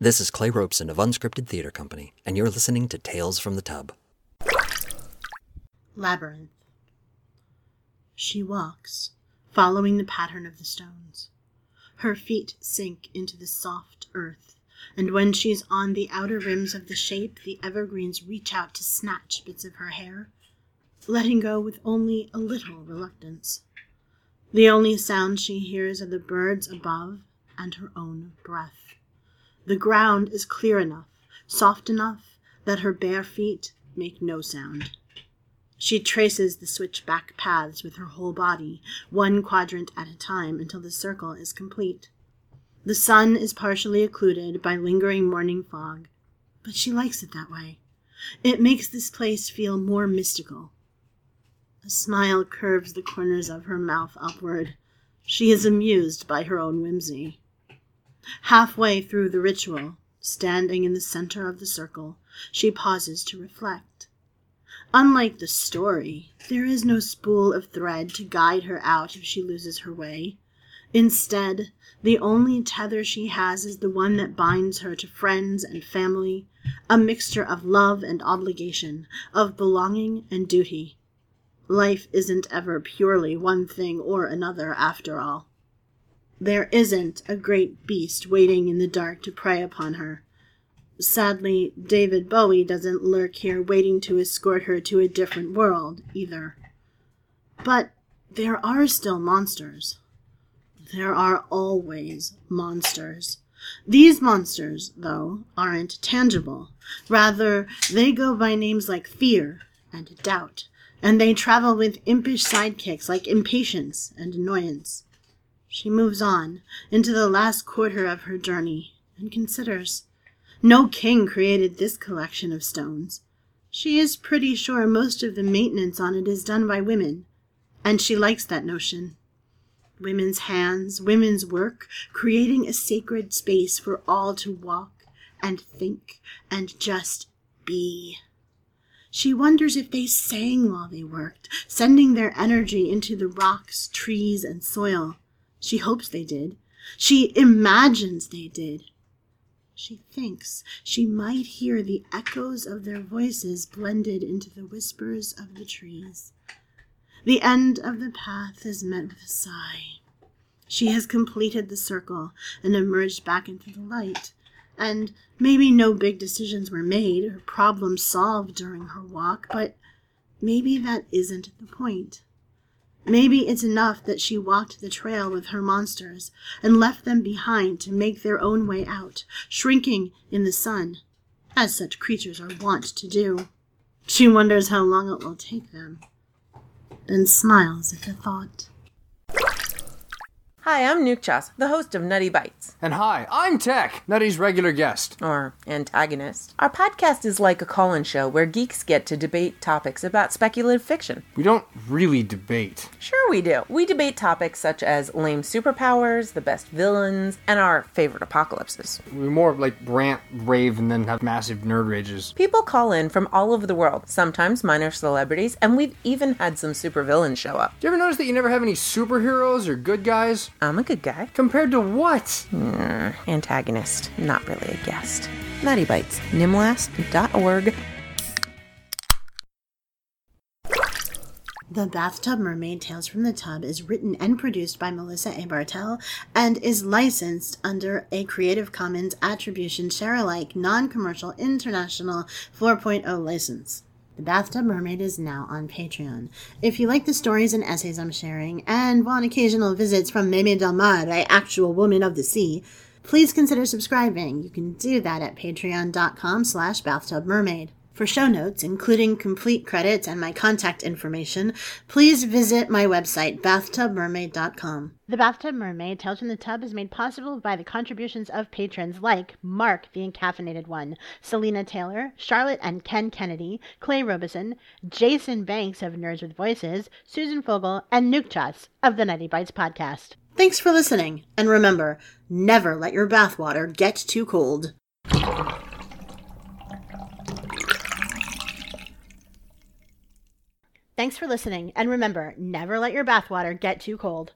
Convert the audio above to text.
This is Clay Robeson of Unscripted Theater Company, and you're listening to Tales from the Tub. Labyrinth. She walks, following the pattern of the stones. Her feet sink into the soft earth, and when she's on the outer rims of the shape, the evergreens reach out to snatch bits of her hair, letting go with only a little reluctance. The only sound she hears are the birds above and her own breath. The ground is clear enough, soft enough, that her bare feet make no sound. She traces the switchback paths with her whole body, one quadrant at a time, until the circle is complete. The sun is partially occluded by lingering morning fog, but she likes it that way. It makes this place feel more mystical. A smile curves the corners of her mouth upward. She is amused by her own whimsy. Halfway through the ritual, standing in the center of the circle, she pauses to reflect. Unlike the story, there is no spool of thread to guide her out if she loses her way. Instead, the only tether she has is the one that binds her to friends and family, a mixture of love and obligation, of belonging and duty. Life isn't ever purely one thing or another, after all. There isn't a great beast waiting in the dark to prey upon her. Sadly, David Bowie doesn't lurk here waiting to escort her to a different world, either. But there are still monsters. There are always monsters. These monsters, though, aren't tangible. Rather, they go by names like fear and doubt, and they travel with impish sidekicks like impatience and annoyance. She moves on into the last quarter of her journey and considers. No king created this collection of stones. She is pretty sure most of the maintenance on it is done by women, and she likes that notion. Women's hands, women's work, creating a sacred space for all to walk and think and just be. She wonders if they sang while they worked, sending their energy into the rocks, trees, and soil. She hopes they did. She imagines they did. She thinks she might hear the echoes of their voices blended into the whispers of the trees. The end of the path is met with a sigh. She has completed the circle and emerged back into the light. And maybe no big decisions were made or problems solved during her walk, but maybe that isn't the point. Maybe it's enough that she walked the trail with her monsters and left them behind to make their own way out, shrinking in the sun, as such creatures are wont to do. She wonders how long it will take them, then smiles at the thought. Hi, I'm Nuke Chas, the host of Nutty Bites. And hi, I'm Tech, Nutty's regular guest. Or antagonist. Our podcast is like a call in show where geeks get to debate topics about speculative fiction. We don't really debate. Sure, we do. We debate topics such as lame superpowers, the best villains, and our favorite apocalypses. We more like rant, rave, and then have massive nerd rages. People call in from all over the world, sometimes minor celebrities, and we've even had some supervillains show up. Do you ever notice that you never have any superheroes or good guys? I'm a good guy. Compared to what? Mm, antagonist, not really a guest. Nutty Bites, nimlast.org. The Bathtub Mermaid Tales from the Tub is written and produced by Melissa A. Bartell and is licensed under a Creative Commons Attribution Share Alike Non Commercial International 4.0 license. The Bathtub Mermaid is now on Patreon. If you like the stories and essays I'm sharing and want occasional visits from Meme Del Mar, actual woman of the sea, please consider subscribing. You can do that at patreon.com slash bathtubmermaid. For show notes, including complete credits and my contact information, please visit my website, bathtubmermaid.com. The Bathtub Mermaid Tales from the Tub is made possible by the contributions of patrons like Mark the Encaffeinated One, Selena Taylor, Charlotte and Ken Kennedy, Clay Robeson, Jason Banks of Nerds with Voices, Susan Fogel, and Nuke Chas of the Nutty Bites podcast. Thanks for listening, and remember, never let your bathwater get too cold. Thanks for listening, and remember, never let your bathwater get too cold.